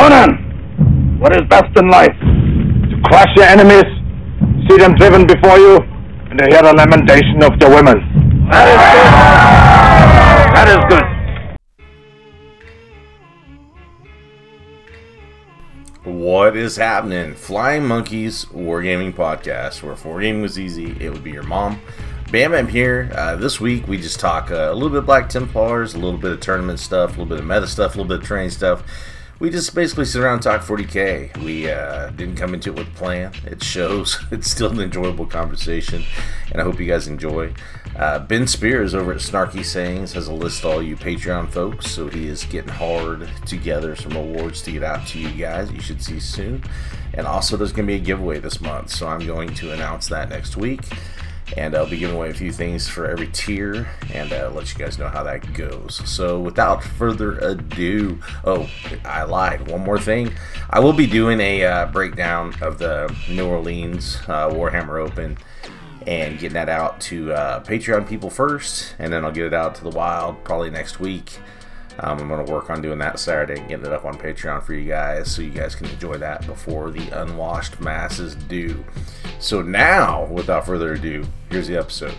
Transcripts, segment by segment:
Conan, what is best in life? To crush your enemies, see them driven before you, and to hear the lamentation of the women. That is good. That is good. What is happening? Flying Monkeys Wargaming Podcast, where if wargaming was easy, it would be your mom. Bam Bam here. Uh, this week we just talk uh, a little bit Black Templars, a little bit of tournament stuff, a little bit of meta stuff, a little bit of training stuff. We just basically sit around and talk 40k. We uh, didn't come into it with a plan. It shows. It's still an enjoyable conversation, and I hope you guys enjoy. Uh, ben Spears over at Snarky Sayings has a list all you Patreon folks, so he is getting hard to gather some awards to get out to you guys. You should see soon. And also, there's going to be a giveaway this month, so I'm going to announce that next week and I'll be giving away a few things for every tier and uh, let you guys know how that goes. So, without further ado, oh, I lied. One more thing. I will be doing a uh, breakdown of the New Orleans uh, Warhammer Open and getting that out to uh, Patreon people first, and then I'll get it out to the wild probably next week. Um, I'm going to work on doing that Saturday and getting it up on Patreon for you guys so you guys can enjoy that before the unwashed masses do. So, now, without further ado, here's the episode.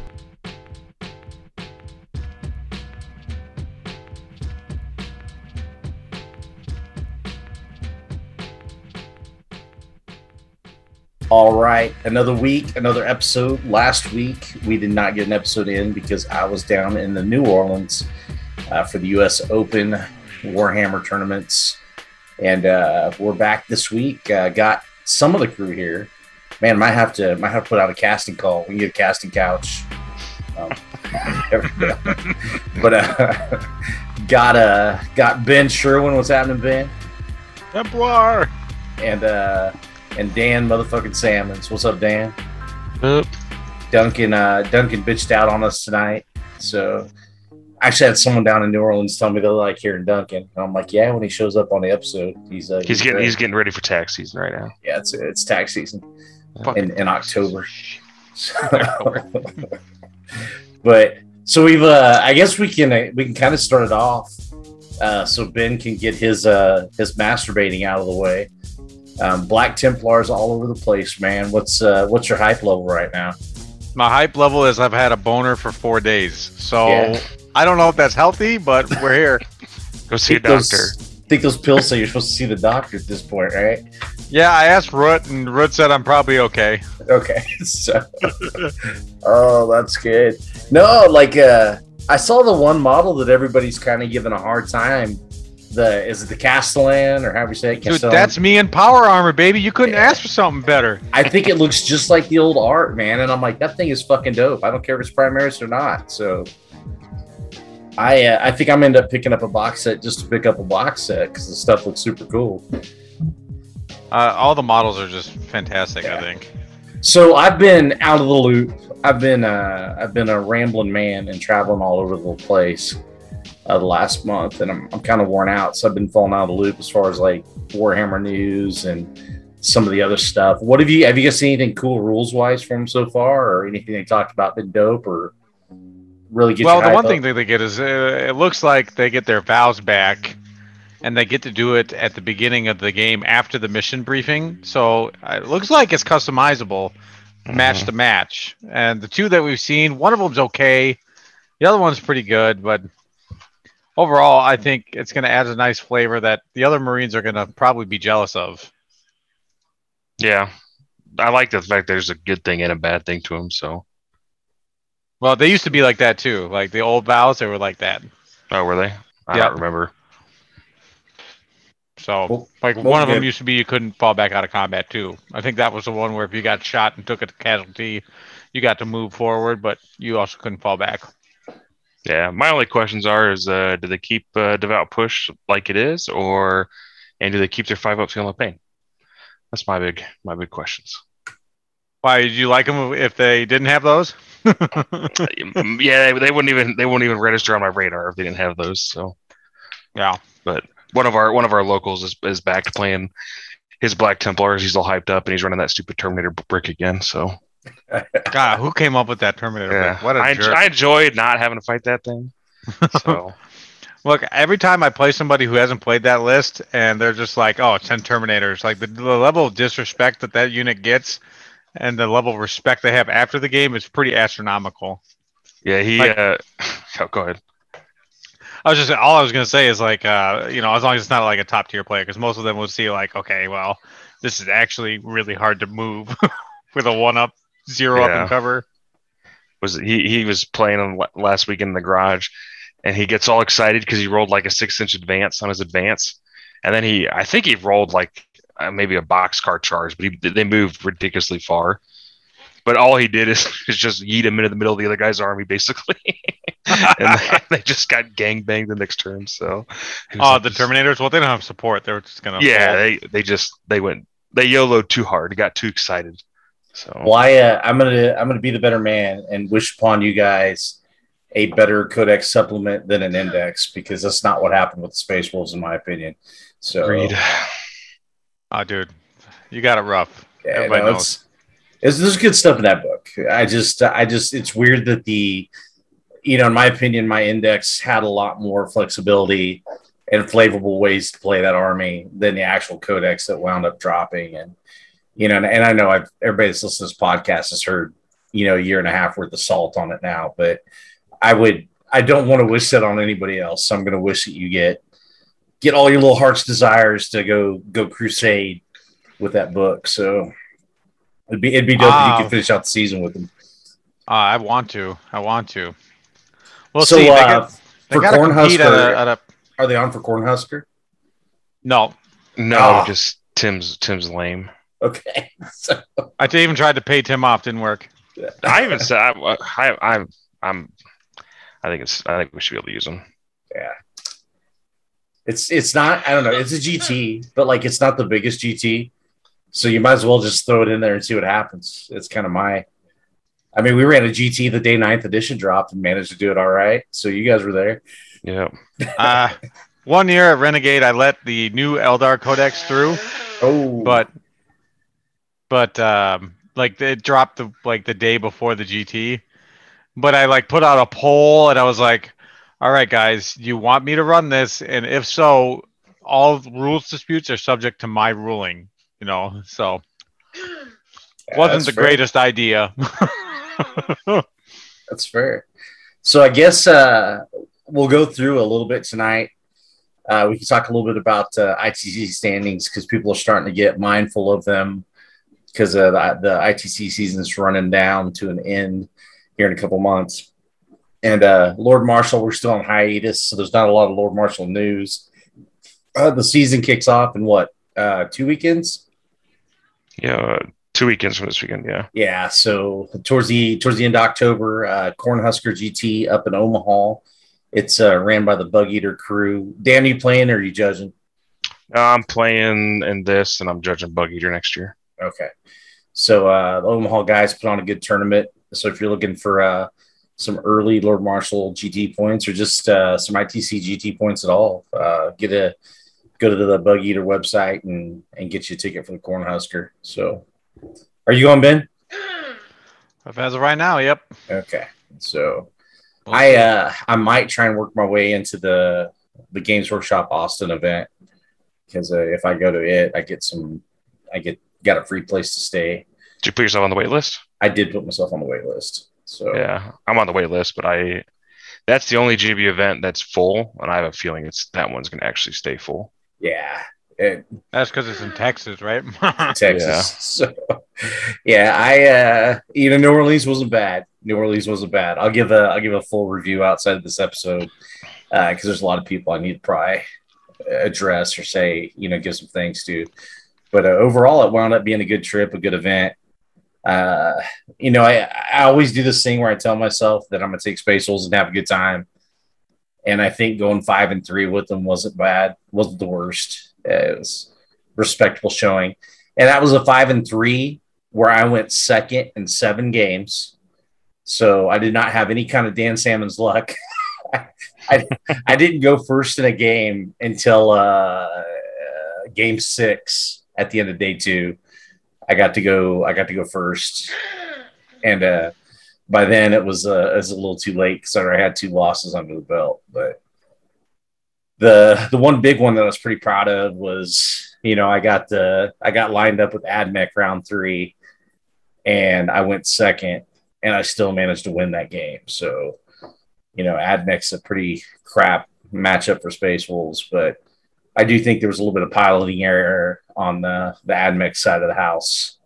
All right, another week, another episode. Last week, we did not get an episode in because I was down in the New Orleans uh, for the U.S. Open Warhammer tournaments, and uh, we're back this week. Uh, got some of the crew here. Man, might have to might have to put out a casting call. We get a casting couch. Um, but uh, got uh, got Ben Sherwin. What's happening, Ben? Templar. And uh, and Dan motherfucking Salmons. What's up, Dan? Oop. Duncan uh, Duncan bitched out on us tonight. So I actually had someone down in New Orleans tell me they like hearing Duncan. And I'm like, yeah, when he shows up on the episode, he's uh, He's getting great. he's getting ready for tax season right now. yeah, it's it's tax season Fuck. in, in October. but so we've uh, I guess we can uh, we can kind of start it off. Uh, so Ben can get his uh, his masturbating out of the way. Um, Black Templars all over the place, man. What's uh, what's your hype level right now? My hype level is I've had a boner for four days. So Yeah. I don't know if that's healthy, but we're here. Go see a Think those- doctor. think those pills say you're supposed to see the doctor at this point, right? yeah, I asked Root, and Root said I'm probably okay. Okay, so oh, that's good. No, like uh, I saw the one model that everybody's kind of giving a hard time. The is it the Castellan or however you say it? Dude, Castellan? that's me in power armor, baby. You couldn't Yeah. ask for something better. I think it looks just like the old art, man. And I'm like, that thing is fucking dope. I don't care if it's Primaris or not. So I uh, I think I'm end up picking up a box set just to pick up a box set because the stuff looks super cool. Uh, all the models are just fantastic. Yeah. I think. So I've been out of the loop. I've been uh, I've been a rambling man and traveling all over the place uh, the last month, and I'm, I'm kind of worn out. So I've been falling out of the loop as far as like Warhammer news and some of the other stuff. What have you have you guys seen anything cool rules wise from so far, or anything they talked about been dope, or really get? well, the one up? thing that they get is uh, it looks like they get their vows back, and they get to do it at the beginning of the game after the mission briefing. So uh, it looks like it's customizable, match to match. And the two that we've seen, one of them's okay, the other one's pretty good, but overall, I think it's going to add a nice flavor that the other Marines are going to probably be jealous of. Yeah. I like the fact there's a good thing and a bad thing to them. So, Well, they used to be like that too. Like the old vows, they were like that. oh, were they? I Yeah. don't remember. So, Well- like well, one of them used to be you couldn't fall back out of combat too. I think that was the one where if you got shot and took a casualty, you got to move forward, but you also couldn't fall back. Yeah. My only questions are: is uh, do they keep uh, devout push like it is, or and do they keep their five up feel no pain? That's my big my big questions. Why did you like them if they didn't have those? yeah, they, they wouldn't even they wouldn't even register on my radar if they didn't have those. So, yeah. but one of our one of our locals is, is back to playing his Black Templars. He's all hyped up and he's running that stupid Terminator brick again. So God, who came up with that Terminator? yeah, brick? What a I, jerk! I enjoyed not having to fight that thing. So Look, every time I play somebody who hasn't played that list, and they're just like, "Oh, 10 Terminators," like the, the level of disrespect that that unit gets, and the level of respect they have after the game is pretty astronomical. Yeah, he. Like- uh, oh, go ahead. I was just all I was gonna say is like, uh, you know, as long as it's not like a top tier player, because most of them would see like, okay, well, this is actually really hard to move with a one up, zero up Yeah. and cover. Was he? He was playing on last week in the garage, and he gets all excited because he rolled like a six inch advance on his advance, and then he, I think he rolled like uh, maybe a boxcar charge, but he, they moved ridiculously far. But all he did is, is just yeet him into the middle of the other guy's army, basically, and they, they just got gang banged the next turn. So, it was Oh, like the Terminators. Well, they don't have support. They're just gonna. Yeah, fold. they they just they went they YOLO too hard. They got too excited. So Well, I, uh, I'm gonna I'm gonna be the better man and wish upon you guys a better codex supplement than an index because that's not what happened with the Space Wolves in my opinion. So agreed. Oh, dude, you got it rough. yeah, Everybody no, knows. it's, it's there's good stuff in that book. I just I just it's weird that the you know in my opinion my index had a lot more flexibility and flavorable ways to play that army than the actual codex that wound up dropping and you know and, and I know I've everybody that's listening to this podcast has heard you know a year and a half worth of salt on it now but I would I don't want to wish that on anybody else so I'm going to wish that you get get all your little heart's desires to go go crusade with that book so It'd be it'd be dope if you could finish out the season with them. Uh, I want to. I want to. We'll so see. They uh, got- they for gotta at Cornhusker, a, at a are they on for Cornhusker? no. No, Ah. just Tim's Tim's lame. Okay, so, I even tried to pay Tim off. Didn't work. I even said I, I I'm I'm I think it's I think we should be able to use them. yeah, it's it's not. I don't know. It's a GT, but like it's not the biggest GT, so you might as well just throw it in there and see what happens. It's kind of my. I mean, we ran a GT the day ninth edition dropped and managed to do it all right. So you guys were there. Yeah. Uh, one year at Renegade, I let the new Eldar Codex through, Oh, but but um, like it dropped the like the day before the GT. But I like put out a poll and I was like, "All right, guys, you want me to run this? And if so, all rules disputes are subject to my ruling." You know, so Yeah, wasn't the fair. greatest idea. That's fair. So I guess uh, we'll go through a little bit tonight. Uh, we can talk a little bit about uh, ITC standings because people are starting to get mindful of them because uh, the, the ITC is running down to an end here in a couple months. And uh, Lord Marshall, we're still on hiatus, so there's not a lot of Lord Marshall news. Uh, the season kicks off in what uh, two weekends? Yeah. Two weekends from this weekend. Yeah. Yeah, so towards the towards the end of October, uh, Cornhusker GT up in Omaha. It's uh, ran by the Bug Eater crew. Dan, you playing or are you judging? I'm playing in this, and I'm judging Bug Eater next year. Okay, so uh, the Omaha guys put on a good tournament. So if you're looking for uh, some early Lord Marshall GT points or just uh, some ITC GT points at all, uh, get a go to the Bug Eater website and and get you a ticket for the Cornhusker. So, are you going, Ben? As of right now, yep. Okay, so. We'll I uh I might try and work my way into the the Games Workshop Austin event because uh, if I go to it, I get some I get got a free place to stay. Did you put yourself on the wait list? I did put myself on the wait list, so Yeah, I'm on the wait list, but I that's the only GB event that's full, and I have a feeling it's that one's going to actually stay full. yeah, it, That's because it's in Texas, right? Texas. Yeah. So yeah, I uh you know New Orleans wasn't bad. New Orleans wasn't bad. I'll give a I'll give a full review outside of this episode Uh, because there's a lot of people I need to probably address or say you know give some thanks to. But uh, overall, it wound up being a good trip, a good event. Uh, you know, I, I always do this thing where I tell myself that I'm gonna take Space Wolves and have a good time. And I think going five and three with them wasn't bad, wasn't the worst. Uh, It was respectable showing. And that was a five and three where I went second in seven games. So I did not have any kind of Dan Salmon's luck. I, I didn't go first in a game until uh, game six at the end of day two. I got to go. I got to go first, and uh, by then it was uh, it was a little too late because I had two losses under the belt. But the the one big one that I was pretty proud of was you know I got the I got lined up with AdMech round three, and I went second, and I still managed to win that game. So, you know, AdMech's a pretty crap matchup for Space Wolves, but I do think there was a little bit of piloting error on the the AdMech side of the house,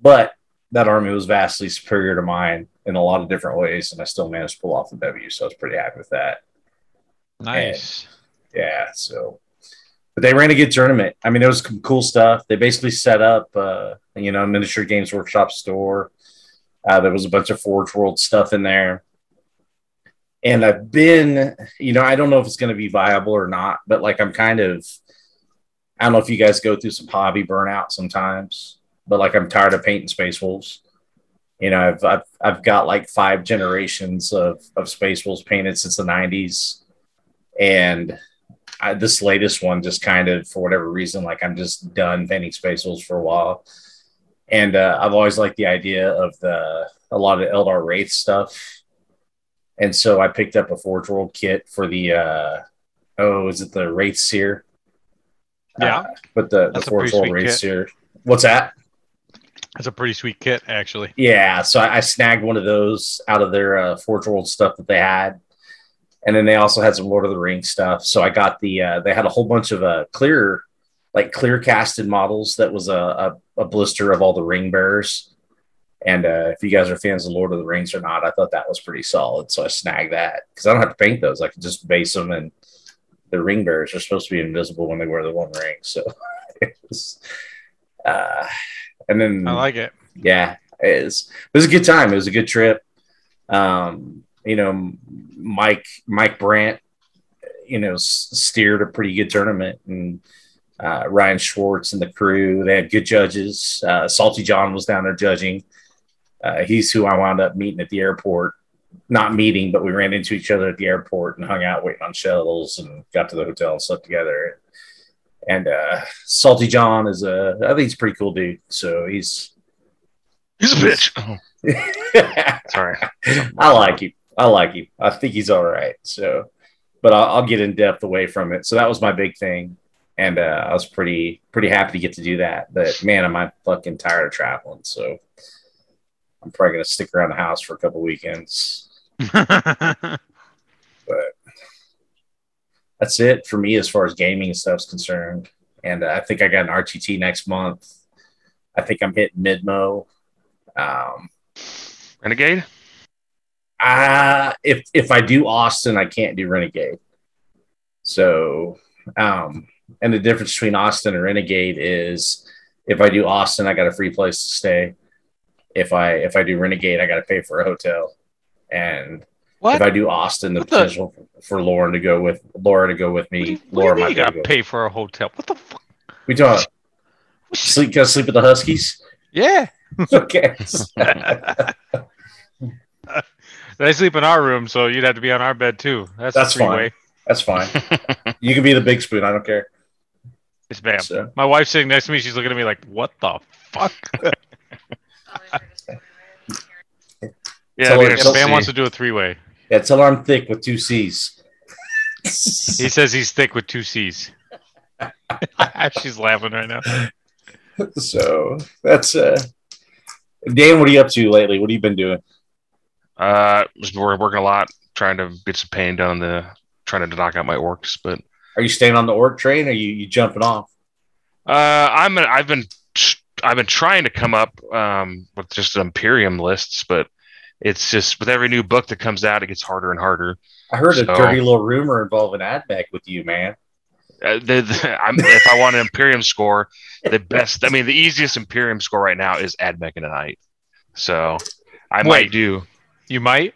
but that army was vastly superior to mine in a lot of different ways, and I still managed to pull off the W. So I was pretty happy with that. Nice. Yeah, so but they ran a good tournament. I mean, there was some cool stuff. They basically set up, uh, you know, miniature games workshop store. Uh, there was a bunch of Forge World stuff in there. And I've been, you know, I don't know if it's going to be viable or not, but like I'm kind of, I don't know if you guys go through some hobby burnout sometimes, but like I'm tired of painting Space Wolves. You know, I've I've, I've got like five generations of of Space Wolves painted since the '90s, and I, this latest one just kind of for whatever reason, like I'm just done painting Space Wolves for a while. And uh, I've always liked the idea of the a lot of Eldar Wraith stuff and so I picked up a Forge World kit for the uh oh, is it the Wraith Seer? Yeah. Uh, but the, the That's a Forge pretty World sweet Wraith kit. Seer. What's that? That's a pretty sweet kit, actually. Yeah, so I, I snagged one of those out of their uh, Forge World stuff that they had, and then they also had some Lord of the Rings stuff. So I got the uh, they had a whole bunch of uh, clear, like clear casted models. That was a, a, a blister of all the ring bearers. And uh, if you guys are fans of Lord of the Rings or not, I thought that was pretty solid. So I snagged that because I don't have to paint those. I can just base them, and the ring bearers are supposed to be invisible when they wear the one ring. So, it was, uh, and then I like it. yeah, it was, it was a good time. It was a good trip. Um, you know, Mike Mike Brandt, you know, s- steered a pretty good tournament, and uh, Ryan Schwartz and the crew they had good judges. Uh, Salty John was down there judging. Uh, he's who I wound up meeting at the airport. Not meeting, but we ran into each other at the airport and hung out waiting on shuttles and got to the hotel and slept together. And uh, Salty John is a, I think he's a pretty cool dude. So he's, He's a bitch. Oh, sorry. I like him. I like him. I think he's all right. So, but I'll, I'll get in depth away from it. So that was my big thing, and uh, I was pretty pretty happy to get to do that. But man, am I fucking tired of traveling. So I'm probably gonna stick around the house for a couple weekends. But that's it for me as far as gaming and stuff's concerned. And uh, I think I got an RTT next month. I think I'm hitting Midmo. Um, Renegade? Uh, if if I do Austin, I can't do Renegade. So, um, and the difference between Austin and Renegade is if I do Austin, I got a free place to stay. If I if I do Renegade, I got to pay for a hotel. And what? if I do Austin, the What the- potential for Lauren to go with Laura to go with me, you, what do you Laura you be gotta pay for a hotel? What the fuck? We talk sleep. Gotta sleep at the Huskies. Yeah. okay. They sleep in our room, so you'd have to be on our bed too. That's, That's a three-way. That's fine. You can be the big spoon. I don't care. It's bam. So, My wife's sitting next to me. She's looking at me like, "What the fuck?" Yeah, Tell I mean, her- it's- Bam wants to do a three-way. yeah, tell her I'm thick with two C's. He says he's thick with two C's. She's laughing right now. so that's uh Dan, what are you up to lately? What have you been doing? Uh, just we're working a lot, trying to get some pain done. The trying to knock out my orcs, but Are you staying on the orc train or are you, you jumping off? uh, I'm I've been I've been trying to come up um with just Imperium lists, but it's just with every new book that comes out, it gets harder and harder. I heard a dirty little rumor involving Admech with you, man. Uh, the, the, I'm, if I want an Imperium score, the best, I mean, the easiest Imperium score right now is Admech and a Knight. So I Wait. might do. You might.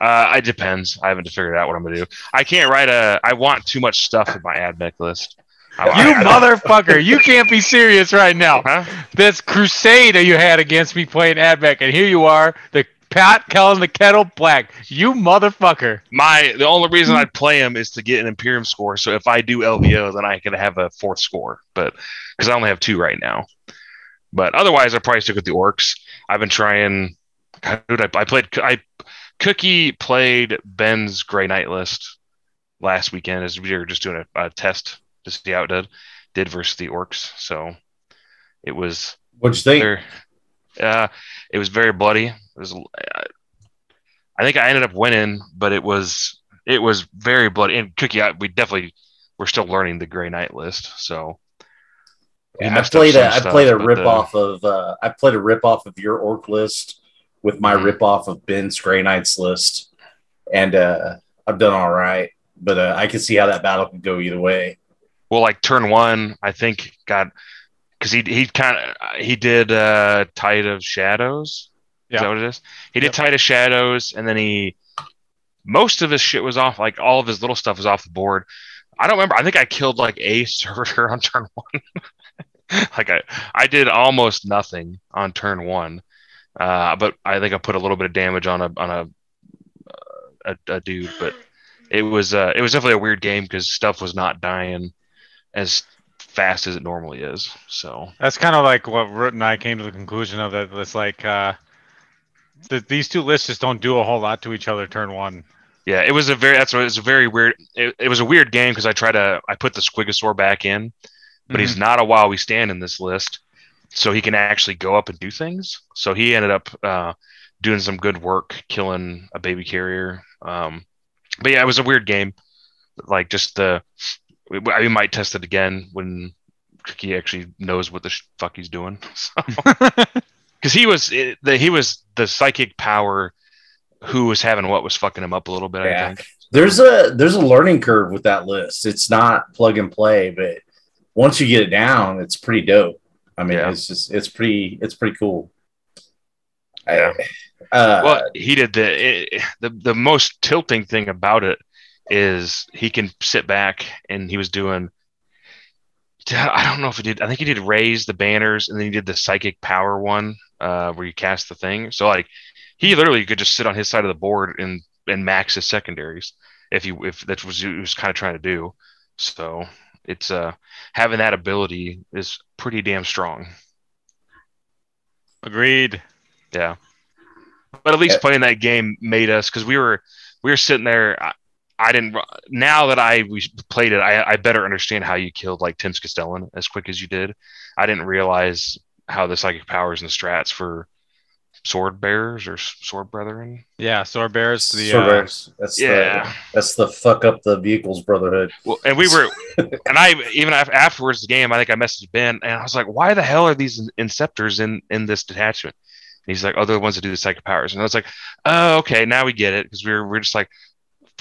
Uh, it depends. I haven't figured out what I'm gonna do. I can't write a. I want too much stuff in my Admech list. I, You I- I motherfucker! You can't be serious right now. Huh? This crusade that you had against me playing Admech, and here you are, the pot calling the kettle black. You motherfucker! My the only reason I'd play him is to get an Imperium score. So if I do LVO, then I can have a fourth score. But because I only have two right now. But otherwise, I probably stick with the orcs. I've been trying. God, dude, I, I played. I Cookie played Ben's Gray Knight list last weekend as we were just doing a, a test to see how it did did versus the orcs. So it was What'd you think? very, uh, it was very bloody. Uh, I think I ended up winning, but it was it was very bloody. And Cookie, I, we definitely we're still learning the Gray Knight list. So Yeah, I played a I stuff, played a rip uh, off of uh, I played a rip off of your orc list with my Mhm. rip off of Ben's Grey Knights list, and uh, I've done all right. But uh, I can see how that battle could go either way. well, like turn one, I think got because he he kind of he did uh Tide of Shadows. Is Yeah. that what it is? He Yep. did Tide of Shadows, and then he most of his shit was off. Like all of his little stuff was off the board. I don't remember. I think I killed like a servitor on turn one. like I I did almost nothing on turn one, uh, but I think I put a little bit of damage on a on a a, a dude. But it was uh, it was definitely a weird game because stuff was not dying as fast as it normally is. So That's kind of like what Root and I came to the conclusion of that. It's like uh, th- these two lists just don't do a whole lot to each other. Turn one. yeah, it was a very that's what it was a very weird. It, it was a weird game because I try to I put the Squigosaur back in, but he's not a while we stand in this list, so he can actually go up and do things. So he ended up uh, doing some good work, killing a baby carrier. Um, but yeah, it was a weird game. Like just the, we, we might test it again when he actually knows what the fuck he's doing. Because he was the he was the psychic power who was having what was fucking him up a little bit. I think. There's a there's a learning curve with that list. It's not plug and play, but once you get it down, it's pretty dope. I mean, Yeah. it's just it's pretty it's pretty cool. Yeah. Uh, well, he did the it, the the most tilting thing about it is he can sit back and he was doing. I don't know if he did. I think he did raise the banners and then he did the psychic power one uh, where you cast the thing. So like he literally could just sit on his side of the board and and max his secondaries if you if that was what he was kind of trying to do. So it's uh having that ability is pretty damn strong. Agreed. Yeah. But at least Yeah. playing that game made us because we were we were sitting there. I, I didn't. Now that I we played it, I, I better understand how you killed like Tim's Castellan as quick as you did. I didn't realize how the psychic powers and strats for sword bearers or sword brethren. Yeah, sword bears. The Sword uh, Bears. That's Yeah. the that's the fuck up the vehicles brotherhood. Well, and we were, and I even af- afterwards the game, I think I messaged Ben and I was like, "Why the hell are these in- inceptors in in this detachment?" And he's like, "Oh, they're the ones that do the psychic powers." And I was like, "Oh, okay, now we get it." Because we were we are just like,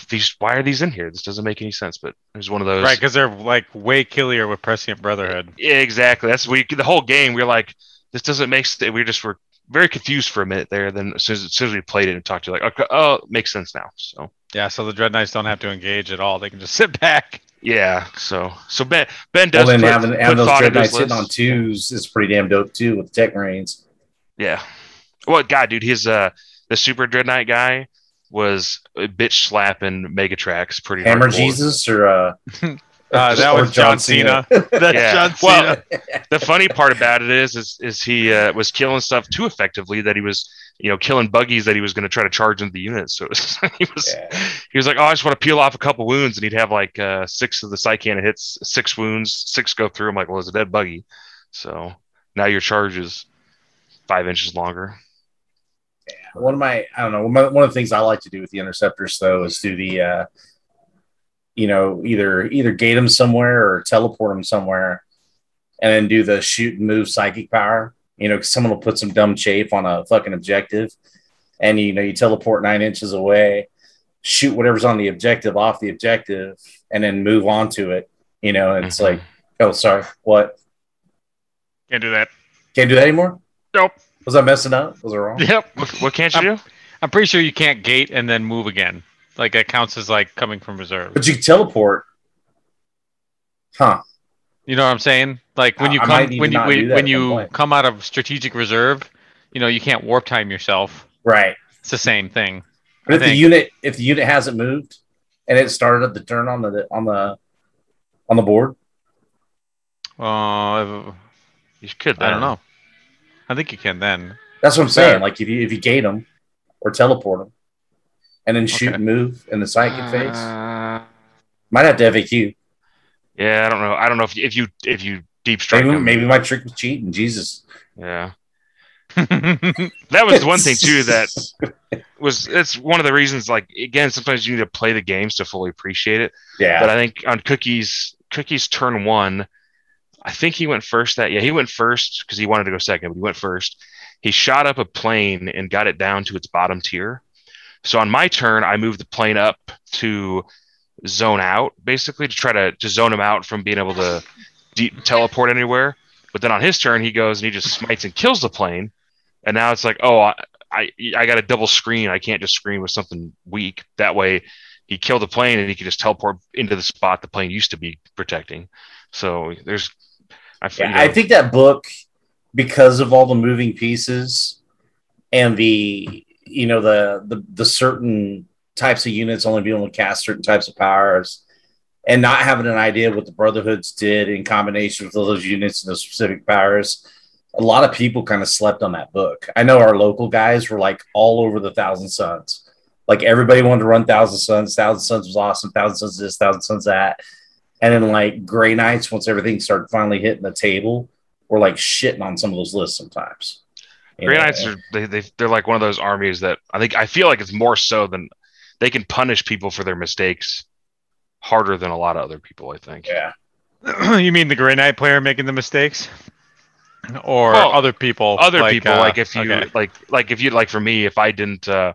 "These, why are these in here? This doesn't make any sense." But there's one of those, right because they're like way killier with Prescient Brotherhood. Yeah, exactly. That's we the whole game. We are like, "This doesn't make sense." We just were very confused for a minute there. Then as soon as, as soon as we played it and talked to you, like, okay, "Oh, it makes sense now." So. Yeah, so the Dread Knights don't have to engage at all. They can just sit back. Yeah, so so Ben Ben Well, does then put, having, put having those thought Dread Knights hitting on twos is pretty damn dope too with the Tech Marines. Yeah. Well, God, dude, his uh the Super Dread Knight guy was bitch slapping Megatrax pretty much. Hammer hardcore. Jesus or uh, Uh, that or was John Cena. That's Yeah. John Well, The funny part about it is, is, is he uh, was killing stuff too effectively that he was, you know, killing buggies that he was going to try to charge into the unit. So it was, he was, Yeah. he was like, oh, I just want to peel off a couple wounds, and he'd have like uh, six of the Psycana hits, six wounds, six go through. I'm like, well, it's a dead buggy. So now your charge is five inches longer. One of my I don't know one of, the things I like to do with the interceptors though is do the uh, you know either either gate them somewhere or teleport them somewhere, and then do the shoot and move psychic power. You know, someone will put some dumb chafe on a fucking objective, and you know you teleport nine inches away, shoot whatever's on the objective off the objective, and then move on to it. You know, and it's Mhm. like, oh, sorry, what? Can't do that. Can't do that anymore. Nope. Was I messing up? Was I wrong? Yep. What, what can't you do? I'm pretty sure you can't gate and then move again. Like that counts as like coming from reserve. But you can teleport. Huh. You know what I'm saying? Like when you I come might need when you when, when you point. come out of strategic reserve, you know you can't warp time yourself. Right. It's the same thing. But I if the unit if the unit hasn't moved and it started at the turn on the on the on the board, Uh, You could. I don't know. I think you can then. that's what I'm saying. Fair. Like if you if you gate them or teleport them, and then shoot Okay. and move in the psychic phase. Uh, Might have to have FAQ. Yeah, I don't know. I don't know if you, if you if you deep strike Maybe, maybe my trick was cheating. Jesus. Yeah, that was one thing too that was it's one of the reasons. Like again, sometimes you need to play the games to fully appreciate it. Yeah. But I think on Cookies Cookies turn one, I think he went first. That yeah, he went first because he wanted to go second, but he went first. He shot up a plane and got it down to its bottom tier. So on my turn, I moved the plane up to zone out, basically to try to, to zone him out from being able to de- teleport anywhere. But then on his turn, he goes and he just smites and kills the plane. And now it's like, oh, I I, I got a double screen. I can't just screen with something weak. That way, he killed the plane and he could just teleport into the spot the plane used to be protecting. So there's, I, Yeah, you know, I think that book, because of all the moving pieces and the you know the the, the certain types of units only being able to cast certain types of powers, and not having an idea what the Brotherhoods did in combination with those units and those specific powers, a lot of people kind of slept on that book. I know our local guys were like all over the Thousand Suns. Like everybody wanted to run Thousand Suns. Thousand Suns was awesome. Thousand Suns this. Thousand Suns that. And then like Gray Knights, once everything started finally hitting the table, were like shitting on some of those lists sometimes. You Grey know? Knights are they, they they're like one of those armies that I think I feel like it's more so than they can punish people for their mistakes harder than a lot of other people. I think. yeah. you mean the Grey Knight player making the mistakes, or Well, other people? Other people uh, like if you okay. like like if you like for me if I didn't uh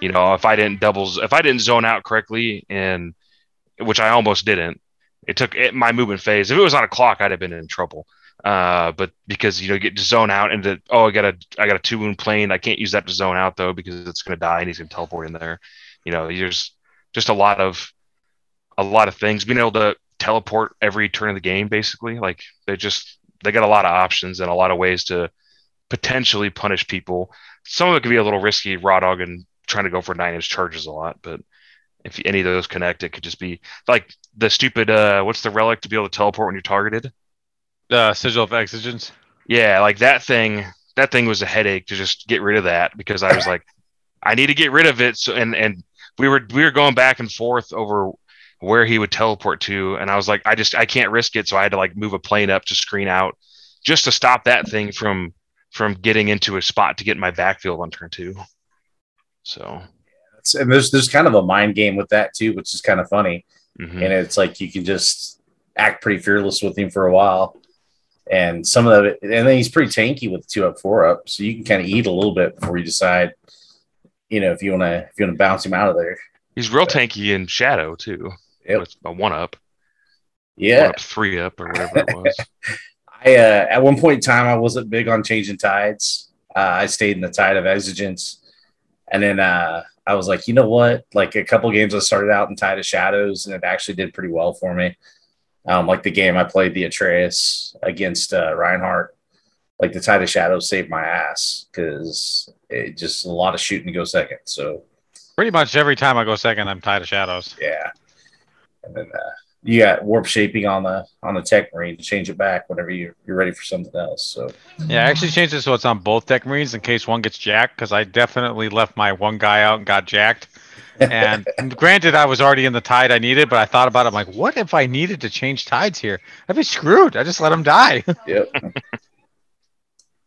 you know if I didn't doubles if I didn't zone out correctly and which I almost didn't it took it, my movement phase. If it was on a clock I'd have been in trouble. Uh but because you know you get to zone out into oh I got a I got a two wound plane. I can't use that to zone out though because it's gonna die and he's gonna teleport in there. You know there's just a lot of a lot of things. Being able to teleport every turn of the game basically like they just they got a lot of options and a lot of ways to potentially punish people. Some of it could be a little risky raw dog and trying to go for nine inch charges a lot but if any of those connect it could just be like the stupid uh what's the relic to be able to teleport when you're targeted? The sigil of exigence. yeah like that thing that thing was a headache to just get rid of that because i was like i need to get rid of it. So and and we were we were going back and forth over where he would teleport to. And i was like i just i can't risk it. So i had to like move a plane up to screen out just to stop that thing from from getting into a spot to get my backfield on turn two. So It's- and there's there's kind of a mind game with that too, which is kind of funny. mhm. And it's like you can just act pretty fearless with him for a while. And some of it, and then he's pretty tanky with two up, four up. So you can kind of eat a little bit before you decide, you know, if you want to if you want to bounce him out of there. he's real tanky in shadow too Yep. with a one up one Yeah. up three up or whatever it was I uh, at one point in time I wasn't big on changing tides. Uh, I stayed in the tide of exigence, and then uh, I was like, you know what? Like a couple games I started out in tide of shadows, and it actually did pretty well for me. Um, like the game I played the Atreus against uh, Reinhardt, like the tide of shadows saved my ass because it just a lot of shooting to go second. So Pretty much every time I go second, I'm tied of shadows. yeah, and then uh, you got warp shaping on the on the tech marine to change it back whenever you you're ready for something else. So. Yeah, I actually changed it so it's on both tech marines in case one gets jacked because I definitely left my one guy out and got jacked. And granted, I was already in the tide I needed, but I thought about it. I'm like, what if I needed to change tides here? I'd be screwed. I just let him die. Yep.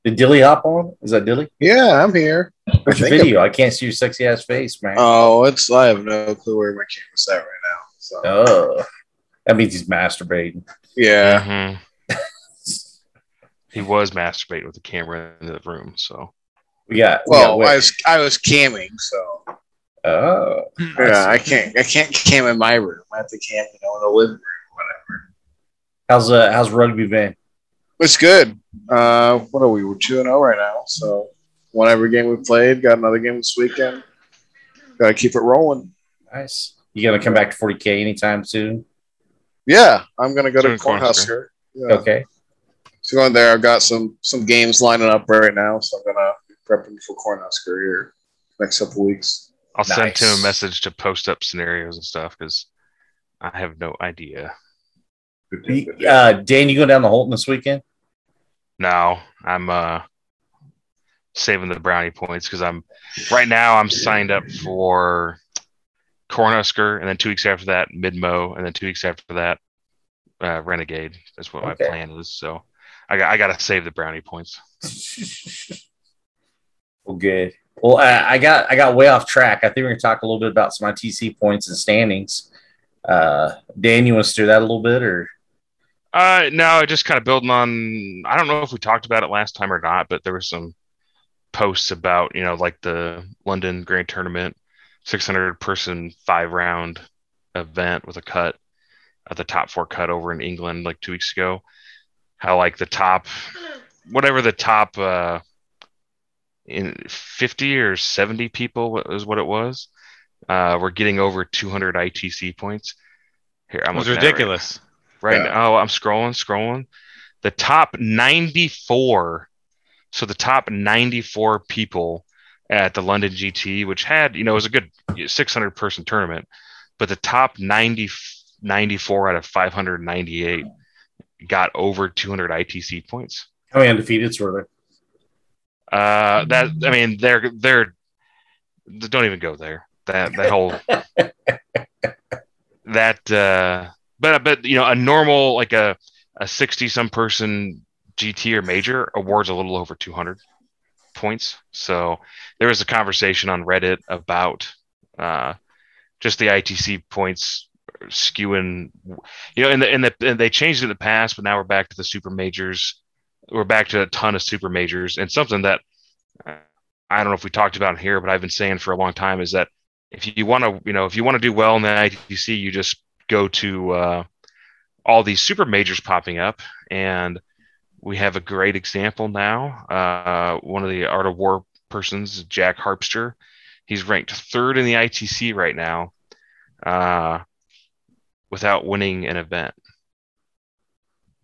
Did Dilly hop on? Is that Dilly? Yeah, I'm here. What's your think video? I can't see your sexy ass face, man. Oh, it's I have no clue where my camera's at right now. So Oh, that means he's masturbating. yeah, Mhm. he was masturbating with the camera in the room so Yeah. we well, Wick. I was I was camming, so oh, yeah, I can't I can't cam in my room. I have to cam, you know, in the living room, whatever. how's uh how's rugby been? It's good. Uh, what are we? We're two and zero right now. So won every game we played. Got another game this weekend. Got to keep it rolling. Nice. You gonna come back to 40k anytime soon? Yeah, I'm gonna go to Cornhusker. Cornhusker. Yeah. Okay. So going there, I've got some some games lining up right now, so I'm gonna be prepping for Cornhusker here next couple weeks. i'll send him a message to post up scenarios and stuff because i have no idea Uh, Dan, you going down the Holton this weekend? No, I'm uh saving the brownie points because I'm right now I'm signed up for Cornhusker, and then two weeks after that, Midmo, and then two weeks after that, uh, Renegade. That's what Okay. my plan is. So I got I got to save the brownie points. well, good. Well, uh, I got I got way off track. I think we're gonna talk a little bit about some ITC points and standings. Uh, Dan, you want to steer that a little bit, or Uh, no, I just kind of building on. I don't know if we talked about it last time or not, but there were some posts about you know like the London Grand Tournament, 600 person five round event with a cut at the top four cut over in England like two weeks ago. How like the top, whatever the top, uh, in 50 or 70 people was what it was. Uh, we're getting over 200 ITC points. Here, I'm It was looking at right ridiculous. right Yeah. now. Oh, I'm scrolling, scrolling. The top 94. So the top 94 people at the London GT, which had, you know, it was a good 600 person tournament, but the top 90, 94 out of 598 got over 200 ITC points. how many undefeateds were there? Uh, that I mean, they're they're don't even go there. That that whole that uh, but but you know a normal like a a sixty some person GT or major awards a little over two hundred points. So there was a conversation on Reddit about uh, just the ITC points skewing. You know, in the in the and they changed it in the past, but now we're back to the super majors. We're back to a ton of super majors, and something that uh, I don't know if we talked about here, but I've been saying for a long time is that if you want to, you know, if you want to do well in the ITC, you just go to uh, all these super majors popping up, and we have a great example now. Uh, one of the Art of War persons, Jack Harpster, he's ranked third in the ITC right now, uh, without winning an event.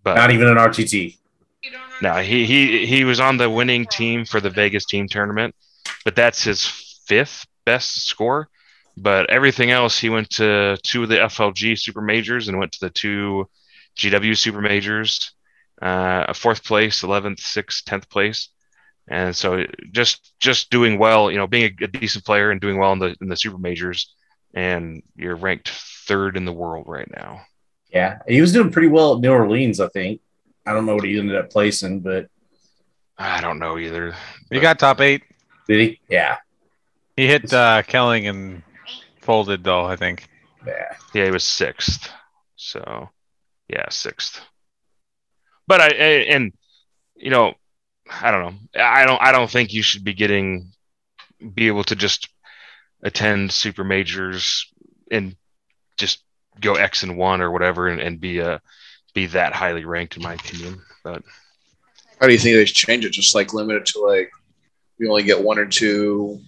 But Not even an RTT. no, he he he was on the winning team for the Vegas team tournament, but that's his fifth best score. But everything else, he went to two of the FLG super majors and went to the two GW super majors, uh, a fourth place, eleventh, sixth, tenth place, and so just just doing well, you know, being a, a decent player and doing well in the in the super majors, and you're ranked third in the world right now. Yeah, he was doing pretty well at New Orleans. I think. I don't know what he ended up placing, but I don't know either. He got top eight. did he? Yeah, He hit uh, Kelling and folded though. I think. yeah. Yeah, he was sixth. So, yeah, sixth. But I, I and you know, I don't know. I don't. I don't think you should be getting be able to just attend super majors and just go X and one or whatever and, and be a be that highly ranked in my opinion. But How do you think they should change it? Just like limit it to like you only get one or two,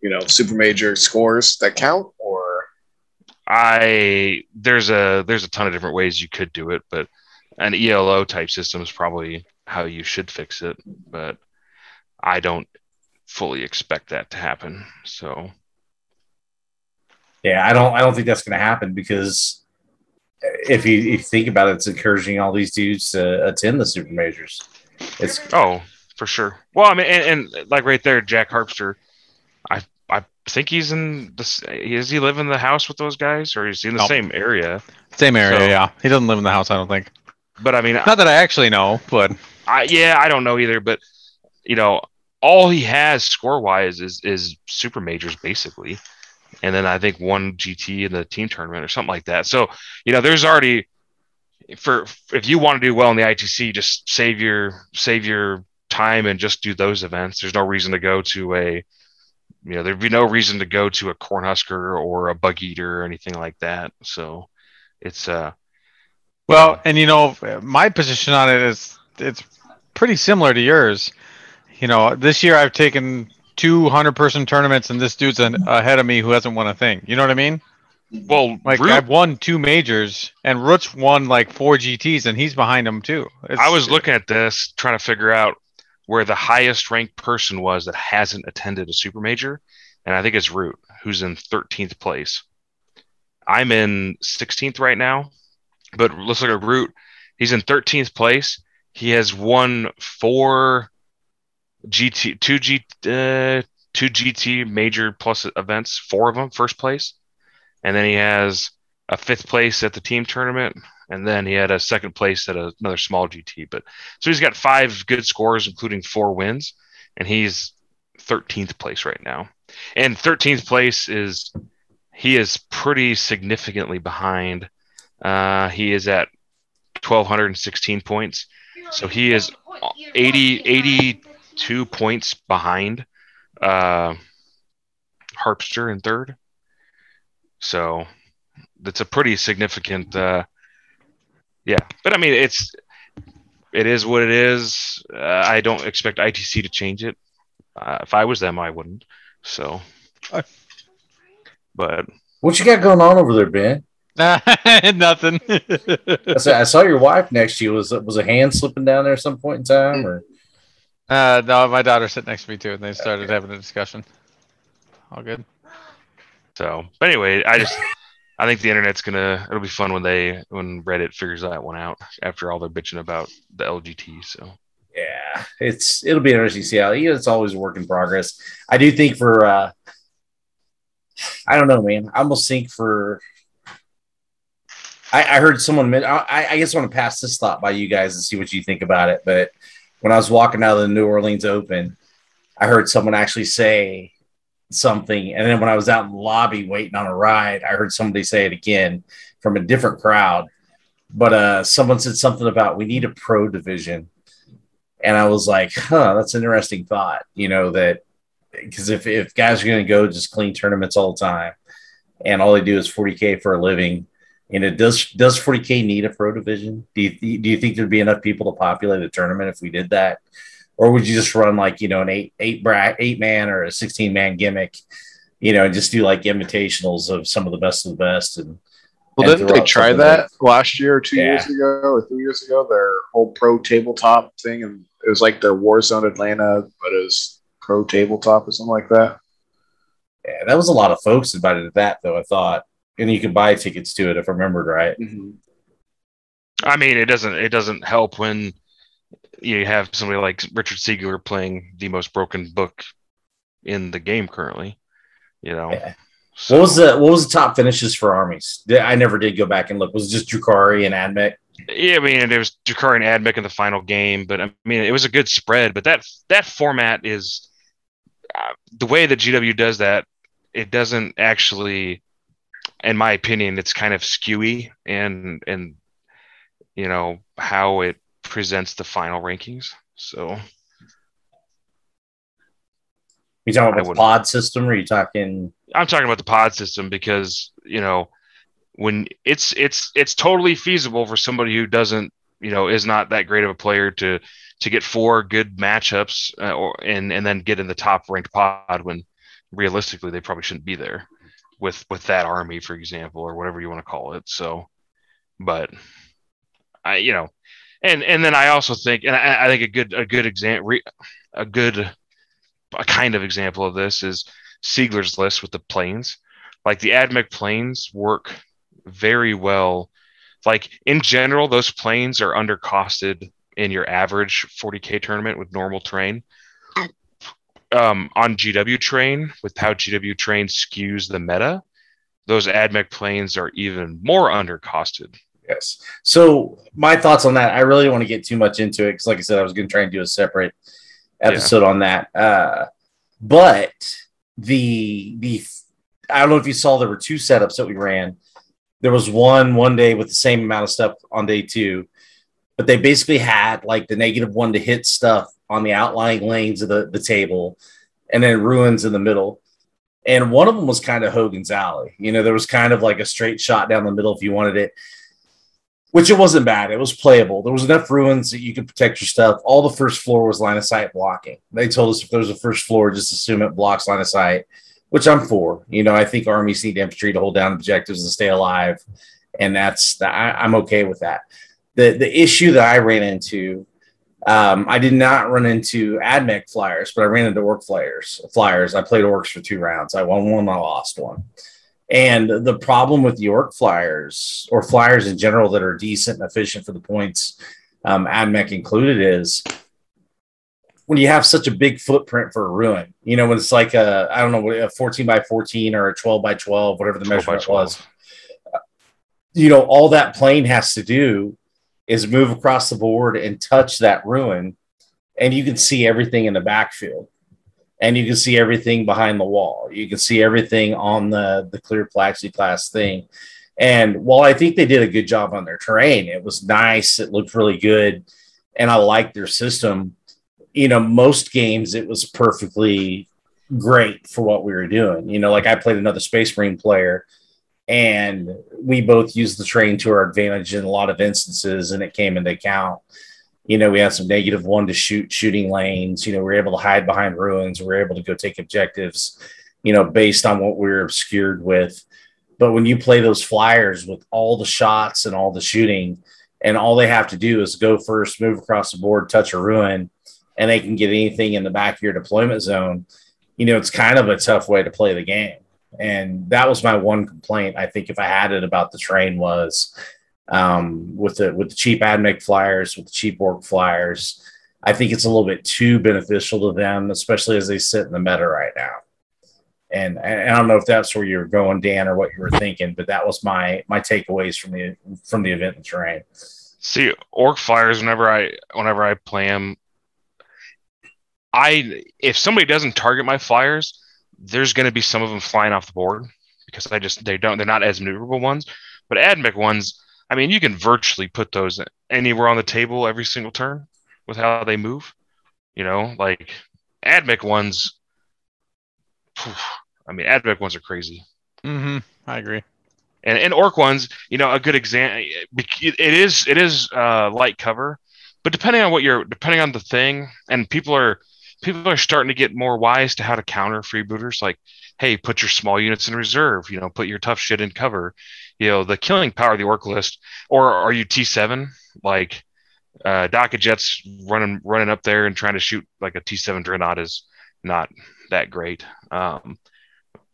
you know, super major scores that count, or I there's a there's a ton of different ways you could do it, but an ELO type system is probably how you should fix it. But I don't fully expect that to happen. So Yeah, I don't. I don't think that's going to happen because if you, if you think about it, it's encouraging all these dudes to attend the super majors. It's oh, for sure. Well, I mean, and, and like right there, Jack Harpster, I I think he's in this. Is he live in the house with those guys, or is he in the No. same area? Same area. So- yeah. He doesn't live in the house. I don't think. But I mean, Not that I actually know, but I yeah, I don't know either, but you know, all he has score wise is is super majors basically, and then I think one GT in the team tournament or something like that. So you know, there's already for if you want to do well in the ITC, just save your save your time and just do those events. There's no reason to go to a you know, there'd be no reason to go to a Cornhusker or a Bug Eater or anything like that. So it's uh Well, and you know, my position on it is it's pretty similar to yours. You know, this year I've taken two hundred person tournaments, and this dude's an, ahead of me who hasn't won a thing. You know what I mean? well, Like Root- I've won two majors, and Roots won like four GTS, and he's behind him too. It's, I was looking at this trying to figure out where the highest ranked person was that hasn't attended a super major, and I think it's Root, who's in 13th place. I'm in 16th right now, but looks like a Root. He's in 13th place. He has won four GT, two G, uh, two GT major plus events, four of them first place. and then he has a fifth place at the team tournament, and then he had a second place at a, another small GT. But so he's got five good scores, including four wins, and he's 13th place right now. And 13th place is he is pretty significantly behind. Uh, he is at 1216 points, so he is 80 82 points behind uh, Harpster in third. So that's a pretty significant. Uh, yeah, but I mean, it's it is what it is. Uh, I don't expect ITC to change it. Uh, if I was them, I wouldn't. So, but What you got going on over there, Ben? Nothing. I saw, I saw your wife next to you. Was was a hand slipping down there at some point in time, or uh, no, my daughter sat next to me too, and they started having a discussion. All good. so, but anyway, I just I think the internet's gonna it'll be fun when they when Reddit figures that one out after all they're bitching about the LGT. So yeah, it's it'll be interesting to see how. You know, it's always a work in progress. I do think for uh I don't know, man. I almost think for I, I heard someone. I, I guess I want to pass this thought by you guys and see what you think about it. But when I was walking out of the New Orleans Open, I heard someone actually say something, and then when I was out in the lobby waiting on a ride, I heard somebody say it again from a different crowd. But uh, someone said something about we need a pro division, and I was like, "Huh, that's an interesting thought." You know that because if if guys are going to go just clean tournaments all the time, and all they do is 40k for a living, and it does does 40k need a pro division? Do you do you think there'd be enough people to populate a tournament if we did that, or would you just run like you know an eight eight bra- eight man or a 16 man gimmick, you know, and just do like invitationals of some of the best of the best and Well, didn't they try that last year or two Yeah. years ago or three years ago? Their whole pro tabletop thing, and it was like their Warzone Atlanta, but it was pro tabletop or something like that. Yeah, that was a lot of folks invited to that, though. I thought, and you could buy tickets to it if I remembered right. I mean, it doesn't it doesn't help when you have somebody like Richard Siegler playing the most broken book in the game currently. You know, Yeah. What was the what was the top finishes for armies? I never did go back and look. Was it just Drukari and Admech? Yeah, I mean, it was Jakar and Admech in the final game, but I mean, it was a good spread. But that that format is uh, the way that GW does that. It doesn't actually, in my opinion, it's kind of skewy and and you know how it presents the final rankings. So You talking about the pod system, or are you talking? I'm talking about the pod system because you know when it's it's it's totally feasible for somebody who doesn't you know is not that great of a player to to get four good matchups uh, or and and then get in the top ranked pod when realistically they probably shouldn't be there with with that army for example or whatever you want to call it so but I you know and and then I also think and I, I think a good a good example a good a kind of example of this is Siegler's list with the planes. Like the Admech planes work very well. Like in general, those planes are undercosted in your average 40k tournament with normal terrain. Um, on GW terrain, with how GW terrain skews the meta, those Admech planes are even more undercosted. Yes. So my thoughts on that. I really don't want to get too much into it because, like I said, I was going to try and do a separate episode on that. Uh, but the the I don't know if you saw there were two setups that we ran. There was one one day with the same amount of stuff on day two, but they basically had like the negative one to hit stuff on the outlying lanes of the, the table, and then ruins in the middle. And one of them was kind of Hogan's Alley. You know, there was kind of like a straight shot down the middle if you wanted it which it wasn't bad. It was playable. There was enough ruins that you could protect your stuff. All the first floor was line of sight blocking. They told us if there's a first floor, just assume it blocks line of sight, which I'm for. You know, I think armies need infantry to hold down objectives and stay alive, and that's I, I'm okay with that. The the issue that I ran into, um, I did not run into AdMech flyers, but I ran into orc flyers. Flyers. I played orcs for two rounds. I won one. I lost one. And the problem with orc flyers or flyers in general that are decent and efficient for the points, um, AdMech included, is when you have such a big footprint for a ruin, you know, when it's like a, I don't know, a 14 by 14 or a 12 by 12, whatever the 12 measurement was, you know, all that plane has to do is move across the board and touch that ruin, and you can see everything in the backfield. And you can see everything behind the wall. You can see everything on the, the clear plexiglass thing. And while I think they did a good job on their terrain, it was nice. It looked really good. And I liked their system. You know, most games it was perfectly great for what we were doing. You know, like I played another Space Marine player and we both used the train to our advantage in a lot of instances and it came into account. You know, we had some negative one to shoot shooting lanes. You know, we were able to hide behind ruins. We were able to go take objectives, you know, based on what we were obscured with. But when you play those flyers with all the shots and all the shooting, and all they have to do is go first, move across the board, touch a ruin, and they can get anything in the back of your deployment zone, you know, it's kind of a tough way to play the game. And that was my one complaint. I think if I had it about the train was um, with the with the cheap AdMech flyers, with the cheap orc flyers. I think it's a little bit too beneficial to them, especially as they sit in the meta right now. And, and I don't know if that's where you're going, Dan, or what you were thinking, but that was my my takeaways from the from the event and terrain. See, orc flyers. Whenever I whenever I play them, I if somebody doesn't target my flyers, there's going to be some of them flying off the board because I just they don't they're not as maneuverable ones. But AdMech ones, I mean, you can virtually put those anywhere on the table every single turn with how they move. You know, like AdMech ones. phew, I mean, AdMech ones are crazy. Mm-hmm. I agree. and and orc ones you know a good example it is it is uh light cover but depending on what you're depending on the thing and people are people are starting to get more wise to how to counter freebooters like hey put your small units in reserve you know put your tough shit in cover. You know the killing power of the orc list or are you t7 like uh Dakkajets running running up there and trying to shoot like a t7 dreadnought is not that great. Um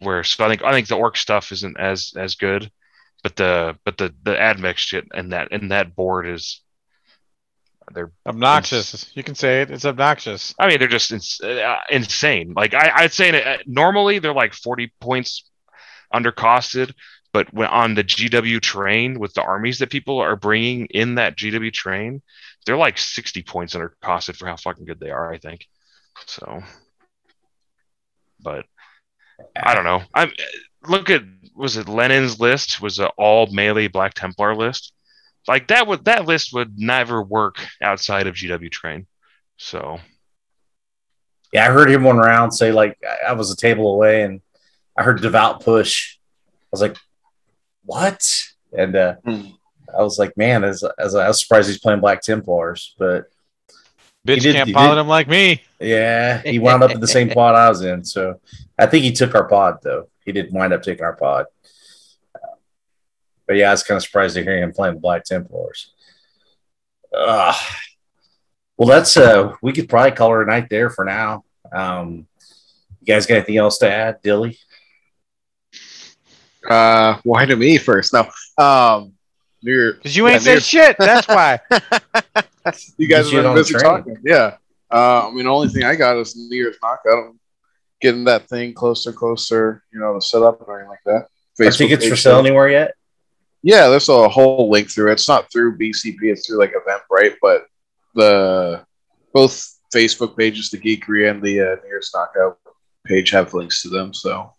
where so I think I think the orc stuff isn't as as good, but the but the the admech shit and that and that board is they're Obnoxious. You can say it. It's obnoxious. I mean they're just ins- uh, insane. Like I I'd say uh, normally they're like forty points undercosted, but when on the GW terrain with the armies that people are bringing in that GW terrain, they're like sixty points undercosted for how fucking good they are. I think so. But I don't know. I'm look at was it Lenin's list was an all melee Black Templar list. Like that would that list would never work outside of GW terrain. So Yeah, I heard him one round say like I- I was a table away and I heard devout push. I was like, what? And uh, Hmm. I was like, man, as, as I was surprised he's playing Black Templars, but Bitch did- can't pilot did. him like me. yeah, he wound up in the same pod I was in. So I think he took our pod though. He didn't wind up taking our pod. Uh, But yeah, I was kind of surprised to hear him playing Black Templars. Ugh. Well, that's uh, we could probably call her a night there for now. Um, you guys got anything else to add, Dilly? Uh, why to me first? No. Um, New Year. Because you yeah, ain't New said shit. That's why. You guys Shit have on been busy train. talking. Yeah. Uh, I mean, the only thing I got is New Year's knockout. Getting that thing closer, closer, you know, to set up and everything like that. Are Facebook tickets for sale anywhere yet? Yeah, there's a whole link through it. It's not through BCP, it's through like Eventbrite, but the both Facebook pages, the Geekery and the uh, Year's Knockout page, have links to them. So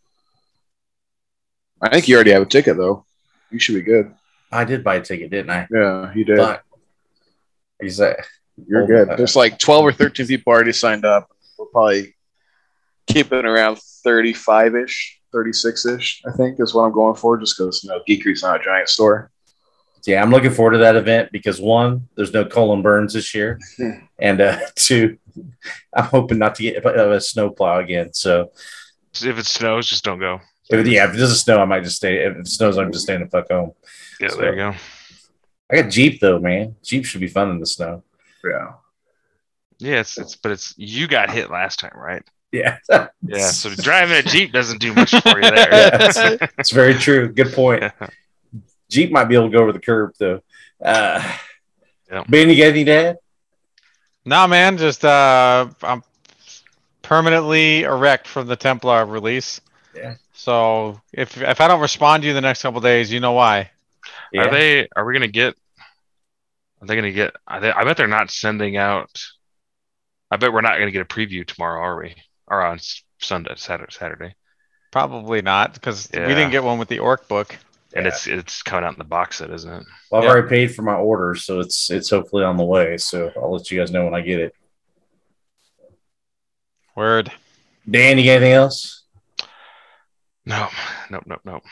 I think you already have a ticket though. You should be good. I did buy a ticket, didn't I? Yeah, you did. But he's You're good. uh, There's like 12 or 13 people already signed up. We're probably keeping around 35 ish, 36 ish, I think is what I'm going for, just because, you know, Geekery's not a giant store. yeah, I'm looking forward to that event because one, there's no Colin Burns this year, Hmm. and uh, two, I'm hoping not to get a snowplow again. So if it snows, just don't go. if, yeah, if it doesn't snow, I might just stay. If it snows, I'm just staying the fuck home. Yeah, there you go. I got Jeep though, man. Jeep should be fun in the snow. Yeah. Yeah, it's, it's but it's you got hit last time, right? Yeah, Yeah, so driving a Jeep doesn't do much for you there. Yeah, it's, it's very true. Good point. Jeep might be able to go over the curb though. Uh, Yeah. Ben, you got anything to add? Nah, man, just uh, I'm permanently erect from the Templar release. Yeah. So if if I don't respond to you the next couple days, you know why. Yeah. Are they? Are we gonna get? Are they gonna get? Are they, I bet they're not sending out. I bet we're not gonna get a preview tomorrow, are we? Or on Sunday, Saturday, Saturday, Probably not, because Yeah. we didn't get one with the orc book. and Yeah. it's it's coming out in the box set, isn't it? Well, I've Yeah. already paid for my order, so it's it's hopefully on the way. So I'll let you guys know when I get it. Word. Dan, you got anything else? No, nope, nope, nope.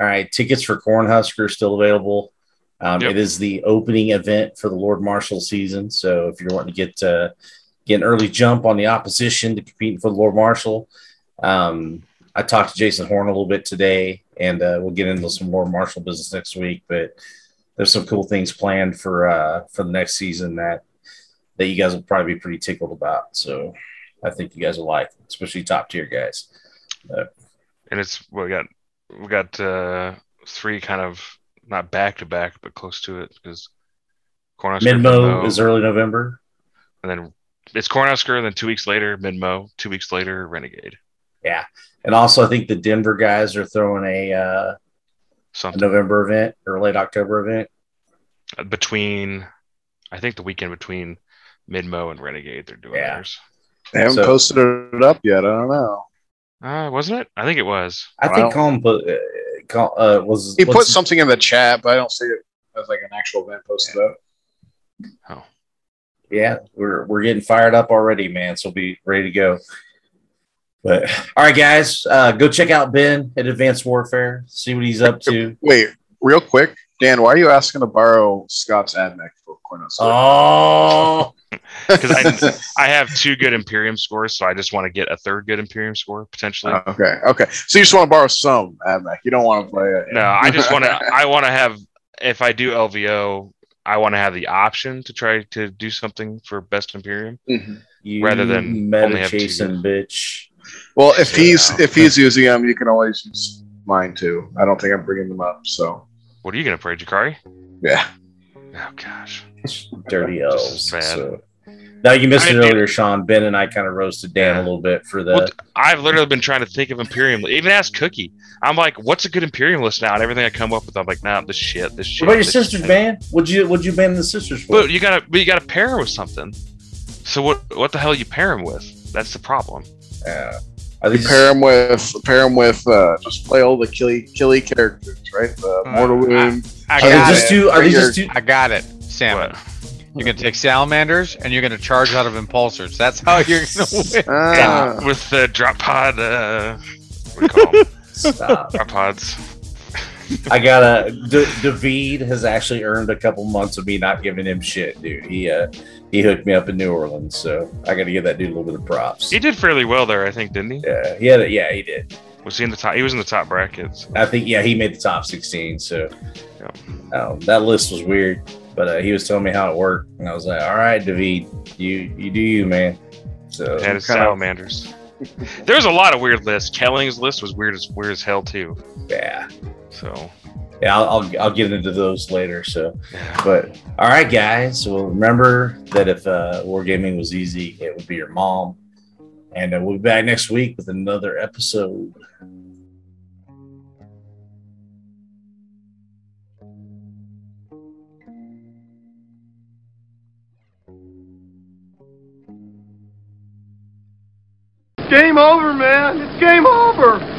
All right, tickets for Cornhusker are still available. Um, Yep. It is the opening event for the Lord Marshal season. So if you're wanting to get uh, get an early jump on the opposition to compete for the Lord Marshal, um, I talked to Jason Horn a little bit today, and uh, we'll get into some Lord Marshal business next week. But there's some cool things planned for uh, for the next season that that you guys will probably be pretty tickled about. So I think you guys will like, especially top tier guys. And it's we got we got uh three kind of not back to back, but close to it because Cornhusker, Midmo is early November. and then it's Cornhusker. Then two weeks later, Midmo. Two weeks later, Renegade. Yeah. And also, I think the Denver guys are throwing a, uh, a Something November event or late October event. between, I think the weekend between Midmo and Renegade, they're doing Yeah. theirs. They haven't So- posted it up yet. I don't know. Uh, wasn't it? I think it was. I Wow. think Colin put uh, Col- uh, was He put something in the chat, but I don't see it as like an actual event posted up. Yeah, we're we're getting fired up already, man. So we'll be ready to go. But all right, guys, uh, go check out Ben at Advanced Warfare. See what he's up to. Wait, real quick, Dan, why are you asking to borrow Scott's AdMech for Cornhusker? Oh, Because I, I have two good Imperium scores, so I just want to get a third good Imperium score potentially. Oh, okay, okay. So you just want to borrow some AdMech. You don't want to play it. No, I just want to. I want to have. If I do LVO, I want to have the option to try to do something for best Imperium. Mhm. you Rather than meta only have two. bitch. Well, if he's Yeah. if he's using them, you can always use mine too. I don't think I'm bringing them up. So What are you gonna play, Jakari? yeah, Oh gosh. Dirty Just elves. bad. So. Now you missed I it earlier, Sean. Ben and I kind of roasted Dan Yeah. a little bit for the. Well, I've literally been trying to think of Imperium. Even ask Cookie. I'm like, what's a good Imperium list now? And everything I come up with, I'm like, nah, this shit, this shit. what about your sisters, shit. man? Would you would you ban the sisters for? But you gotta, but you gotta pair 'em with something. So what? What the hell you pair them with? That's the problem. Yeah. Are they you just- pair him with pair them with uh, just play all the killy killy characters, right? The Uh, mortal wound. I Are they got just it. two? Are they just two? I got it, Salmon. What? You're gonna take salamanders and you're gonna charge out of impulsors. That's how you're gonna win. Ah. With the drop pod. Uh, what do you call 'em? Stop. drop pods. I got a D- David has actually earned a couple months of me not giving him shit, dude. He uh he hooked me up in New Orleans, so I got to give that dude a little bit of props. He did fairly well there, I think, didn't he? Yeah, he had it. Yeah, he did. Was he in the top? He was in the top brackets. I think yeah, he made the top sixteen. So Yeah. um, that list was weird, but uh, he was telling me how it worked, and I was like, "All right, David, you you do you, man." So And his kind of- There's a lot of weird lists. Kelling's list was weird as weird as hell too. yeah, So yeah, I'll, I'll I'll get into those later. So. But all right, guys. Well, remember that if uh, wargaming was easy, it would be your mom. And uh, we'll be back next week with another episode. Game over, man. It's game over.